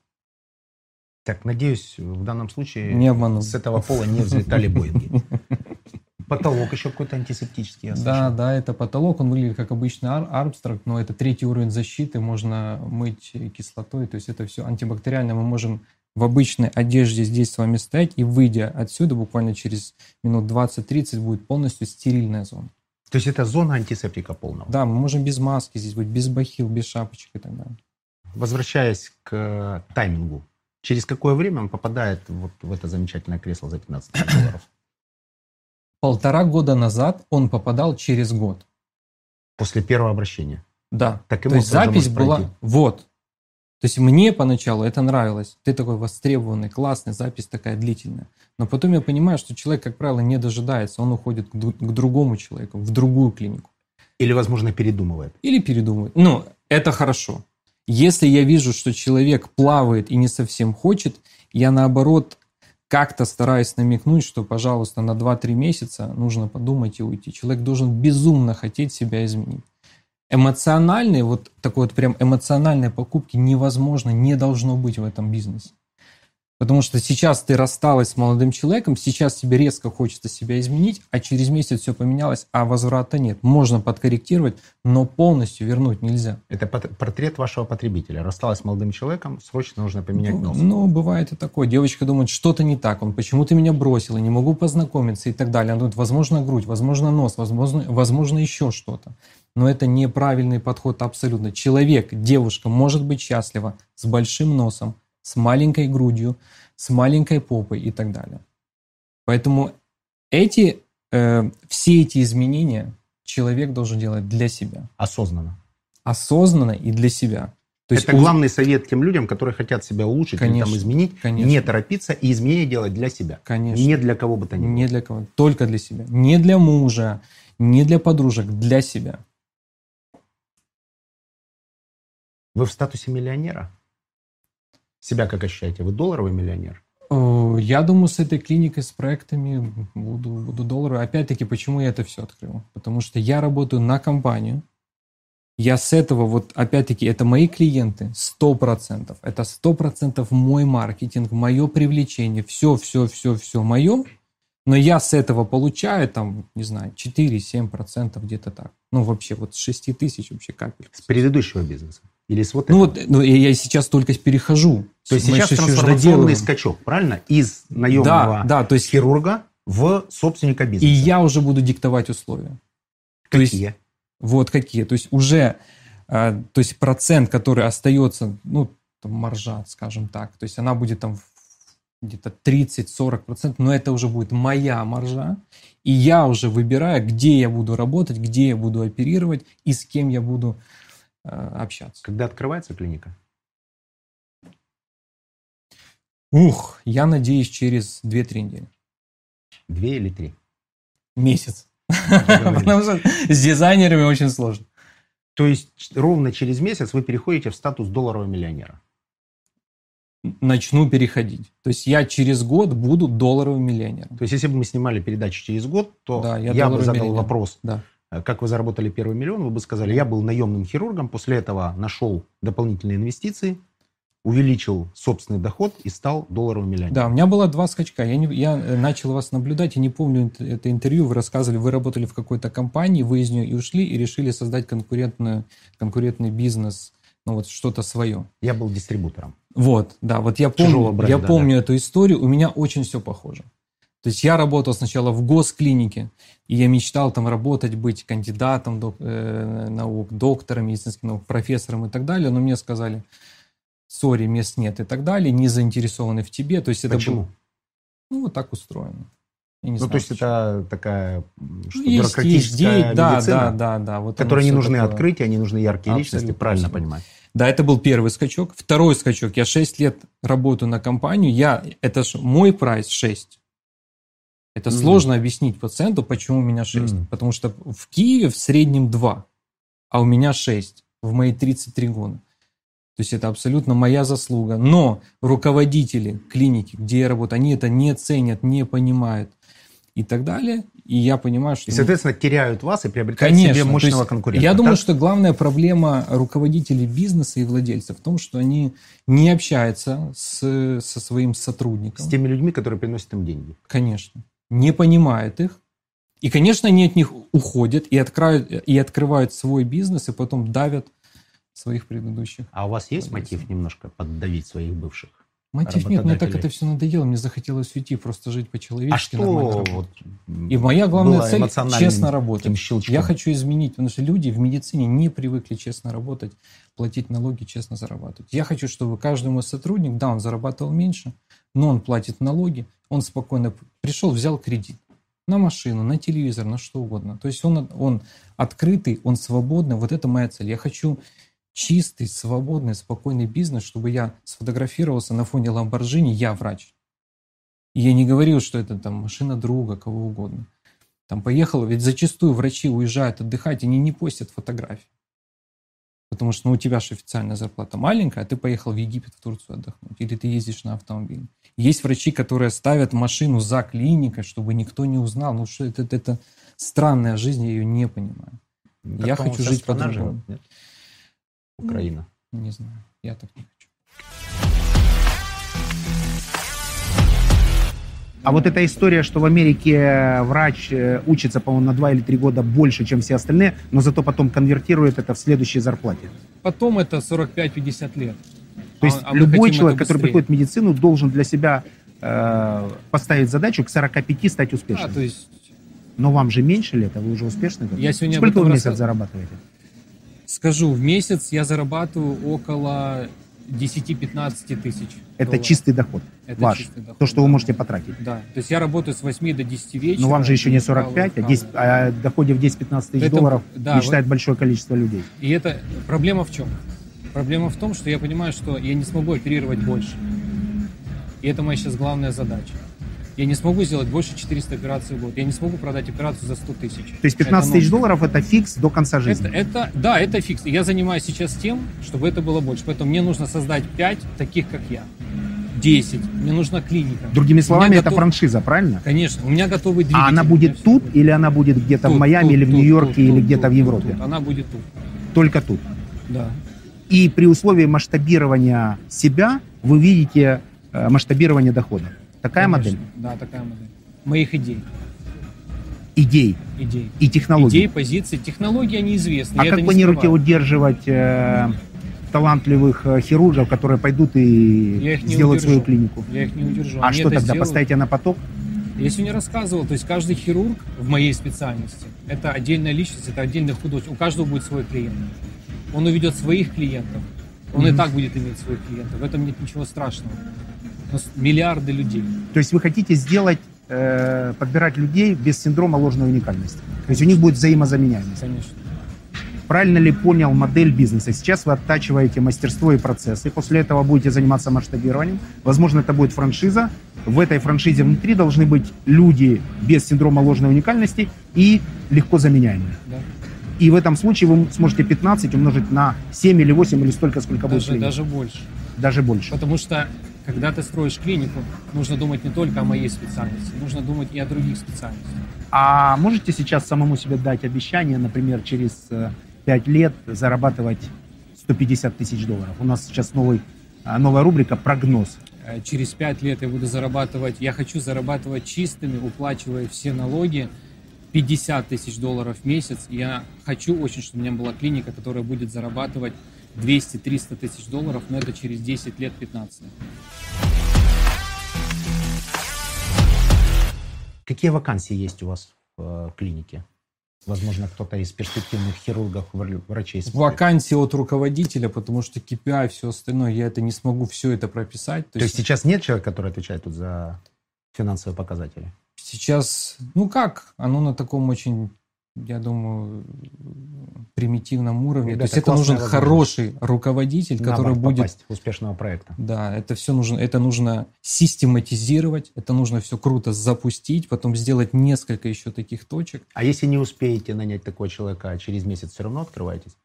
Так, надеюсь, в данном случае Не обманул. с этого пола не взлетали Боинги. *laughs* Потолок еще какой-то антисептический, я Да, слышал. да, это потолок, он выглядит как обычный ар- Армстронг, но это третий уровень защиты, можно мыть кислотой, то есть это все антибактериально, мы можем в обычной одежде здесь с вами стоять, и выйдя отсюда, буквально через минут 20-30 будет полностью стерильная зона. То есть это зона антисептика полного. Да, мы можем без маски здесь быть, без бахил, без шапочек и так далее. Возвращаясь к э, таймингу, через какое время он попадает вот в это замечательное кресло за 15 тысяч долларов? Полтора года назад он попадал через год. После первого обращения. Да. Так То есть запись была... Вот. То есть мне поначалу это нравилось. Ты такой востребованный, классный, запись такая длительная. Но потом я понимаю, что человек, как правило, не дожидается. Он уходит к, к другому человеку, в другую клинику. Или, возможно, передумывает. Или передумывает. Ну, это хорошо. Если я вижу, что человек плавает и не совсем хочет, я наоборот как-то стараюсь намекнуть, что, пожалуйста, на 2-3 месяца нужно подумать и уйти. Человек должен безумно хотеть себя изменить. Эмоциональные, вот такой вот прям эмоциональной покупки невозможно, не должно быть в этом бизнесе. Потому что сейчас ты рассталась с молодым человеком, сейчас тебе резко хочется себя изменить, а через месяц все поменялось, а возврата нет. Можно подкорректировать, но полностью вернуть нельзя. Это портрет вашего потребителя. Рассталась с молодым человеком, срочно нужно поменять Ну, нос. ну, бывает и такое. Девочка думает, что-то не так, он почему-то меня бросил, я не могу познакомиться и так далее. Она думает, возможно, грудь, возможно, нос, возможно, возможно еще что-то. Но это неправильный подход абсолютно. Человек, девушка может быть счастлива с большим носом, с маленькой грудью, с маленькой попой и так далее. Поэтому эти, э, все эти изменения человек должен делать для себя. Осознанно. Осознанно и для себя. То есть это уз- главный совет тем людям, которые хотят себя улучшить или там Конечно, изменить. конечно. Не торопиться и изменения делать для себя. Конечно. Не для кого бы то ни было. Не для кого. Только для себя. Не для мужа, не для подружек, для себя. Вы в статусе миллионера? Себя как ощущаете? Вы долларовый миллионер? Э, Я думаю, с этой клиникой, с проектами буду, буду доллары. Опять-таки, почему я это все открыл? Потому что я работаю на компанию. Я с этого, вот опять-таки, это мои клиенты, 100%. Это 100% мой маркетинг, мое привлечение, все, все, все, все мое. Но я с этого получаю, там, не знаю, 4-7% где-то так. Ну, вообще, вот с 6 тысяч вообще капелька. С предыдущего бизнеса? Или с вот Ну этого? вот, ну, я сейчас только перехожу. То есть Мы сейчас трансформационный скачок, правильно? Из наемного Да, да, то есть хирурга в собственника и бизнеса. я уже буду диктовать условия. То есть, Какие? вот какие. То есть уже, э, то есть процент, который остается, ну, там, маржа, скажем так, то есть она будет там где-то 30-40%, но это уже будет моя маржа, и я уже выбираю, где я буду работать, где я буду оперировать и с кем я буду общаться. Когда открывается клиника? Ух, я надеюсь, через 2-3 недели. Две или три? Месяц. *laughs* Потому что с дизайнерами очень сложно. То есть ровно через месяц вы переходите в статус долларового миллионера. начну переходить. То есть я через год буду долларовым миллионером. То есть, если бы мы снимали передачу через год, то Да, я я, бы задал миллионер. вопрос, Да. Э, как вы заработали первый миллион, вы бы сказали, я был наемным хирургом, после этого нашел дополнительные инвестиции, увеличил собственный доход и стал долларовым миллионером. Да, у меня было два скачка. Я, не, я э, начал вас наблюдать, я не помню это интервью, вы рассказывали, вы работали в какой-то компании, вы из нее и ушли, и решили создать конкурентную, конкурентный бизнес, ну вот что-то свое. Я был дистрибутором. Вот, да, вот я помню, бренда, я помню эту историю, у меня очень все похоже. То есть я работал сначала в госклинике, и я мечтал там работать, быть кандидатом док- э, наук, доктором медицинских наук, профессором и так далее, но мне сказали, сори, мест нет и так далее, не заинтересованы в тебе. То есть это Почему? был- ну, вот так устроено. Я не Ну, знаю, то есть почему. это такая м, что, Ну, есть- есть бюрократическая де- да, медицина, да, да, да. Вот которой не нужны такое. открытия, не нужны яркие личности, Абсолютно, правильно абсолютно. понимаю? Да, это был первый скачок. Второй скачок. Я 6 лет работаю на компанию. Я, это ж мой прайс 6. Это Мгм. сложно объяснить пациенту, почему у меня 6. Мгм. Потому что в Киеве в среднем 2, а у меня 6 в мои 33 года. То есть это абсолютно моя заслуга. Но руководители клиники, где я работаю, они это не ценят, не понимают и так далее. И я понимаю, что... И, соответственно, теряют вас и приобретают Конечно. себе мощного есть конкурента. Я думаю, Так? что главная проблема руководителей бизнеса и владельцев в том, что они не общаются с, со своим сотрудником. С теми людьми, которые приносят им деньги. Конечно. Не понимают их. И, конечно, они от них уходят и открывают, и открывают свой бизнес, и потом давят своих предыдущих. А у вас есть мотив немножко поддавить своих бывших? Мотив нет, мне так это все надоело, мне захотелось уйти, просто жить А по-человечески, нормально что вот, И моя главная цель честно работать. щелчком? Я хочу изменить, потому что люди в медицине не привыкли честно работать, платить налоги, честно зарабатывать. Я хочу, чтобы каждый мой сотрудник, да, он зарабатывал меньше, но он платит налоги, он спокойно пришел, взял кредит на машину, на телевизор, на что угодно. То есть он, он открытый, он свободный. Вот это моя цель. Я хочу чистый, свободный, спокойный бизнес, чтобы я сфотографировался на фоне Ламборджини, я врач. И я не говорил, что это там машина друга, кого угодно. Там поехал, ведь зачастую врачи уезжают отдыхать, они не постят фотографии. Потому что ну, у тебя же официальная зарплата маленькая, а ты поехал в Египет, в Турцию отдохнуть. Или ты ездишь на автомобиле. Есть врачи, которые ставят машину за клиникой, чтобы никто не узнал. Ну что это, это, это странная жизнь, я ее не понимаю. Так, я хочу жить по-другому. нет? Украина. Не знаю, я так не хочу. А вот эта история, что в Америке врач э, учится, по-моему, на 2 или 3 года больше, чем все остальные, но зато потом конвертирует это в следующей зарплате. Потом это 45-50 лет. То есть А- а любой человек, который приходит в медицину, должен для себя э, поставить задачу к 45 стать успешным. то есть Но вам же меньше лет, а вы уже успешны. Я сегодня Сколько вы в месяц рассказывал. зарабатываете? скажу, в месяц я зарабатываю около 10-15 тысяч. Это долларов. чистый доход Это ваш. чистый доход, то, что вы да. можете потратить. Да, то есть я работаю с 8 до 10 вечера. Но вам же еще не и 45, а, вкалываю, 10, а о доходе в 10-15 тысяч Это- долларов да, мечтает большое количество людей. И это проблема в чем? Проблема в том, что я понимаю, что я не смогу оперировать больше. И это моя сейчас главная задача. Я не смогу сделать больше 400 операций в год. Я не смогу продать операцию за 100 тысяч. То есть 15 Это тысяч долларов это фикс до конца жизни. Это, это, да, это фикс. И Я занимаюсь сейчас тем, чтобы это было больше. Поэтому мне нужно создать 5 таких, как я. 10. Мне нужна клиника. Другими словами, это готов- франшиза, правильно? Конечно, у меня готовый двигатель. А она будет тут или она будет где-то в Тут, Майами тут, или в Нью-Йорке или где-то в Европе? тут. Она будет тут. Только тут. Да. И при условии масштабирования себя вы видите э, масштабирование дохода. Такая Конечно. модель Да, такая модель. Моих идей. идей Идей. и технологий. Идеи, позиции, технологии, они известны. а я как планируете скрываю. удерживать э, талантливых э, хирургов, которые пойдут и сделают свою клинику? Я их не удержу. А Они что тогда, сделают. поставите на поток? Я сегодня рассказывал, то есть каждый хирург в моей специальности – это отдельная личность, это отдельный художник. У каждого будет свой клиент. Он уведет своих клиентов. Он и так будет иметь своих клиентов. В этом нет ничего страшного. Миллиарды людей. То есть вы хотите сделать, э, подбирать людей без синдрома ложной уникальности. То есть у них будет взаимозаменяемость. Конечно. Правильно ли понял модель бизнеса? Сейчас вы оттачиваете мастерство и процессы, после этого будете заниматься масштабированием. Возможно, это будет франшиза. В этой франшизе внутри должны быть люди без синдрома ложной уникальности и легко заменяемые. Да. И в этом случае вы сможете 15 умножить на 7 или 8 или столько, сколько будет Даже, клиентов. даже больше. Даже больше. Потому что Когда ты строишь клинику, нужно думать не только о моей специальности, нужно думать и о других специальностях. А можете сейчас самому себе дать обещание, например, через э, 5 лет зарабатывать 150 тысяч долларов? У нас сейчас новый, а, новая рубрика «Прогноз». Э, Через пять лет я буду зарабатывать, я хочу зарабатывать чистыми, уплачивая все налоги, 50 тысяч долларов в месяц. Я хочу очень, чтобы у меня была клиника, которая будет зарабатывать 200-300 тысяч долларов, но это через 10 лет, 15 лет. Какие вакансии есть у вас в э, клинике? Возможно, кто-то из перспективных хирургов, вр- врачей смотрит. Вакансии от руководителя, потому что KPI, все остальное, я это не смогу все это прописать. То есть сейчас нет человека, который отвечает тут за финансовые показатели? Сейчас, ну как, оно на таком очень, я думаю, примитивном уровне. Ребята, То есть это нужен классная хороший руководитель, На который будет успешного проекта. Да, это все нужно, это нужно систематизировать, это нужно все круто запустить, потом сделать несколько еще таких точек. А если не успеете нанять такого человека, а через месяц все равно открываетесь?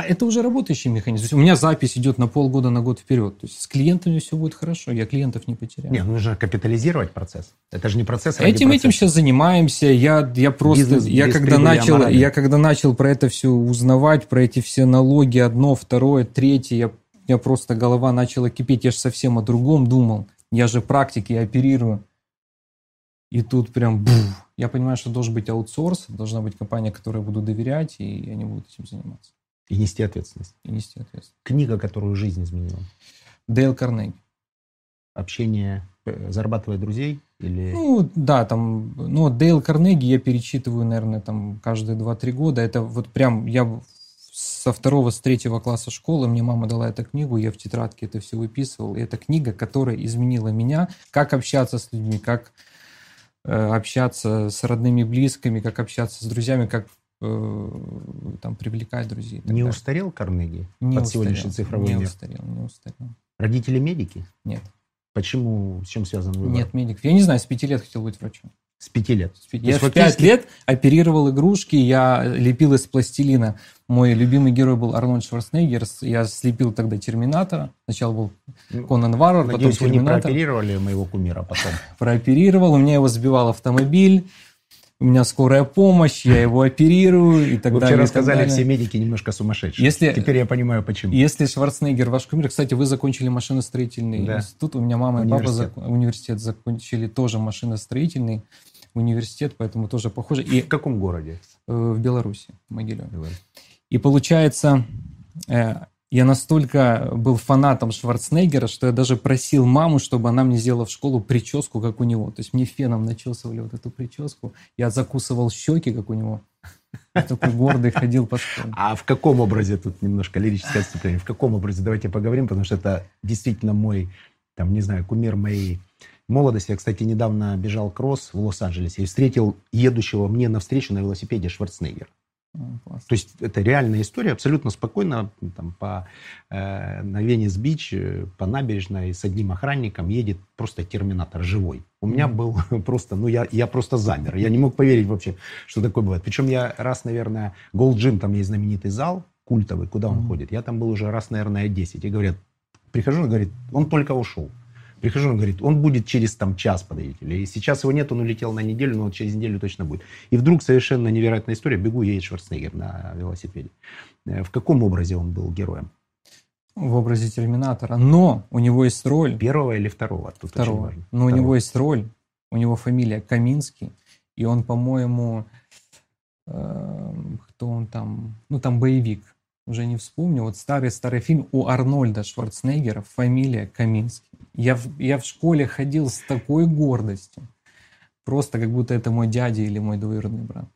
А это уже работающий механизм. То есть у меня запись идет на полгода, на год вперед. То есть с клиентами все будет хорошо, я клиентов не потеряю. Нет, нужно капитализировать процесс. Это же не процесс ради Этим, этим процесса. сейчас занимаемся. Я, я просто, Бизнес я без когда начал, аморально. я когда начал про это все узнавать, про эти все налоги, одно, второе, третье, я, я просто голова начала кипеть. Я же совсем о другом думал. Я же практик, я оперирую. И тут прям бух. Я понимаю, что должен быть аутсорс, должна быть компания, которой я буду доверять, и они будут этим заниматься. И нести ответственность. И нести ответственность. Книга, которую жизнь изменила. Дейл Карнеги. Общение, э, зарабатывая друзей или... Ну, да, там, ну, Дейл Карнеги я перечитываю, наверное, там каждые 2-3 года. Это вот прям я со второго, с третьего класса школы, мне мама дала эту книгу, я в тетрадке это все выписывал. И это книга, которая изменила меня, как общаться с людьми, как э, общаться с родными, близкими, как общаться с друзьями, как там привлекать друзей. так Не далее. устарел Карнеги Не под устарел, сегодняшний цифровой не мир? устарел, не устарел. Родители медики? Нет, Почему, с чем связан выбор? нет медиков. Я не знаю, с пяти лет хотел быть врачом. С пяти лет. С пяти- Я есть в пять фактически- лет оперировал игрушки, я лепил из пластилина. Мой любимый герой был Арнольд Шварценеггер. Я слепил тогда Терминатора. Сначала был Ну, Конан Варвар, потом Надеюсь, вы не Терминатор. прооперировали моего кумира потом. *laughs* Прооперировал, у меня его сбивал автомобиль. У меня скорая помощь, я его оперирую и так Вы далее. вчера и так сказали, все медики немножко сумасшедшие. Если- Теперь я понимаю, почему. Если Шварценеггер ваш кумир, кстати, вы закончили машиностроительный Да. институт, у меня мама и папа Университет. зак- университет закончили тоже машиностроительный университет, поэтому тоже похоже. И В каком городе? э, в Беларуси, в Могилеве. И получается, э, я настолько был фанатом Шварценеггера, что я даже просил маму, чтобы она мне сделала в школу прическу, как у него. То есть мне феном начесывали вот эту прическу. Я закусывал щеки, как у него. Я такой гордый ходил по школе. А в каком образе, тут немножко лирическое отступление, в каком образе, давайте поговорим, потому что это действительно мой, там, не знаю, кумир моей молодости. Я, кстати, недавно бежал кросс в Лос-Анджелесе и встретил едущего мне навстречу на велосипеде Шварценеггер. То есть это реальная история, абсолютно спокойно, там, по, э, на Венес-Бич, э, по набережной с одним охранником едет просто терминатор живой. У меня был *laughs* просто, ну я, я просто замер, я не мог поверить вообще, что такое бывает. Причем я раз, наверное, Gold Gym, там есть знаменитый зал культовый, куда он Мгм. ходит, я там был уже раз, наверное, 10, и говорят, прихожу, он говорит, он только ушел. Прихожу, он говорит, он будет через там час, подойдите. Или сейчас его нет, он улетел на неделю, но вот через неделю точно будет. И вдруг совершенно невероятная история, бегу, едет Шварценеггер на велосипеде. Э, В каком образе он был героем? В образе Терминатора. Но у него есть роль Первого или второго? Тут очень второго. важно. Но у Второго. него есть роль. У него фамилия Каминский. И он, по-моему, эм, кто он там? Ну, там боевик. Уже не вспомню. Вот старый-старый фильм у Арнольда Шварценеггера фамилия Каминский. Я в, я в школе ходил с такой гордостью. Просто как будто это мой дядя или мой двоюродный брат.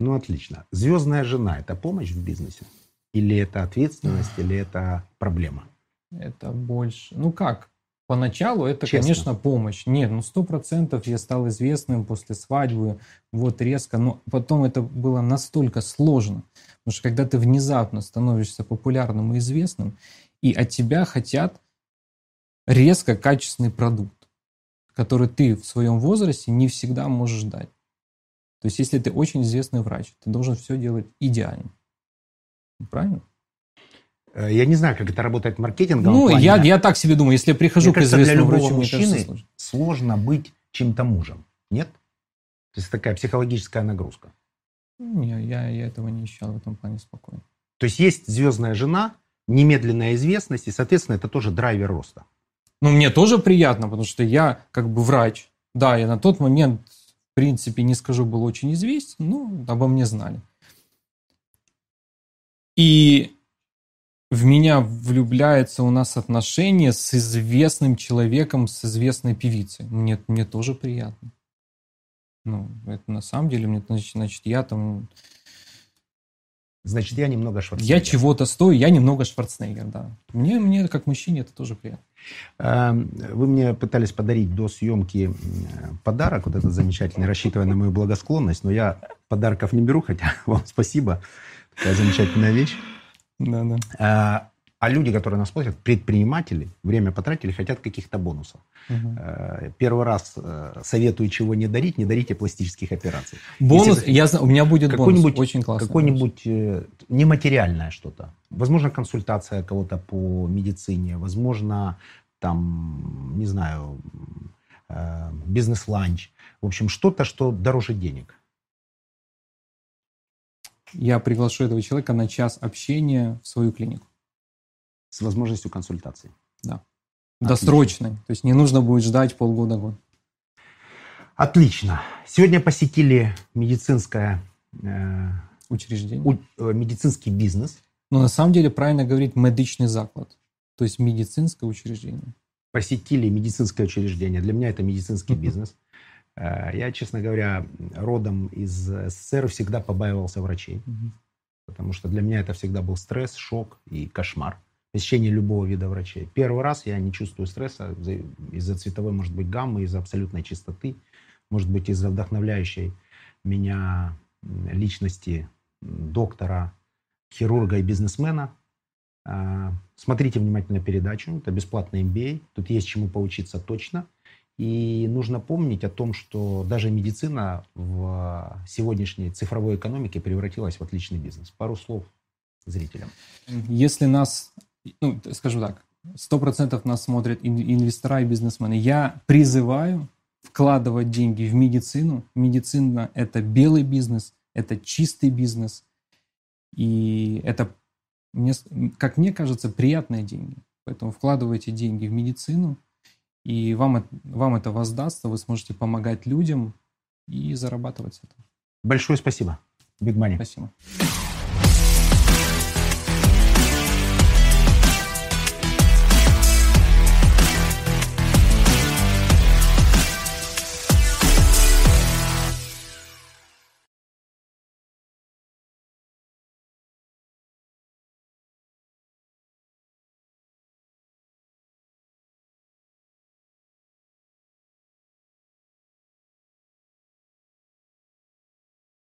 Ну, отлично. Звездная жена – это помощь в бизнесе? Или это ответственность, или это проблема? Это больше... Ну как? Поначалу это, Честно. конечно, помощь. Нет, ну сто процентов я стал известным после свадьбы, вот резко. Но потом это было настолько сложно. Потому что когда ты внезапно становишься популярным и известным, и от тебя хотят резко качественный продукт, который ты в своем возрасте не всегда можешь дать. То есть если ты очень известный врач, ты должен все делать идеально. Правильно? Э, Я не знаю, как это работает в маркетинговом Ну, плане. я, я так себе думаю, если я прихожу Мне к кажется, для известному любого врачу, мужчины кажется, сложно. сложно быть чем-то мужем. Нет? То есть такая психологическая нагрузка. Не, я, я этого не ощущал в этом плане спокойно. То есть есть звездная жена, немедленная известность, и, соответственно, это тоже драйвер роста. Ну, мне тоже приятно, потому что я как бы врач. Да, я на тот момент, в принципе, не скажу, был очень известен, но обо мне знали. И в меня влюбляется у нас отношение с известным человеком, с известной певицей. Мне, мне тоже приятно. Ну, это на самом деле, мне, значит, значит, я там... Значит, я немного Шварценеггер. Я чего-то стою, я немного Шварценеггер, да. Мне, мне как мужчине это тоже приятно. Эм, Вы мне пытались подарить до съемки подарок, вот этот замечательный, рассчитывая на мою благосклонность, но я подарков не беру, хотя *laughs* вам спасибо. Такая замечательная вещь. Да, да. А а люди, которые нас смотрят, предприниматели, время потратили, хотят каких-то бонусов. Э, Первый раз э, советую чего не дарить, не дарите пластических операций. Бонус, Если- я знаю, у меня будет бонус, какой-нибудь, очень классный. какой-нибудь э, нематериальное что-то. Возможно, консультация кого-то по медицине, возможно, там, не знаю, э, бизнес-ланч. В общем, что-то, что дороже денег. Я приглашу этого человека на час общения в свою клинику. С возможностью консультации. Досрочной. То есть не нужно будет ждать полгода-год. Отлично. Сегодня посетили медицинское, э, Учреждение. у- э, медицинский бизнес. Но на самом деле правильно говорить медичный заклад. То есть медицинское учреждение. посетили медицинское учреждение. Для меня это медицинский бизнес. Э, Я, честно говоря, родом из СССР всегда побаивался врачей, Мгм. потому что для меня это всегда был стресс, шок и кошмар. Посещение любого вида врачей. Первый раз я не чувствую стресса за- из-за цветовой, может быть, гаммы, из-за абсолютной чистоты, может быть, из-за вдохновляющей меня личности доктора, хирурга и бизнесмена. А, Смотрите внимательно передачу. Это бесплатный MBA. Тут есть чему поучиться точно. И нужно помнить о том, что даже медицина в сегодняшней цифровой экономике превратилась в отличный бизнес. Пару слов зрителям. Если нас, ну, скажу так, 100% нас смотрят ин- инвестора и бизнесмены. Я призываю вкладывать деньги в медицину. Медицина – это белый бизнес, это чистый бизнес. И это, как мне кажется, приятные деньги. Поэтому вкладывайте деньги в медицину, и вам, это- вам это воздастся, вы сможете помогать людям и зарабатывать с этого. Большое спасибо. Big Money. Спасибо.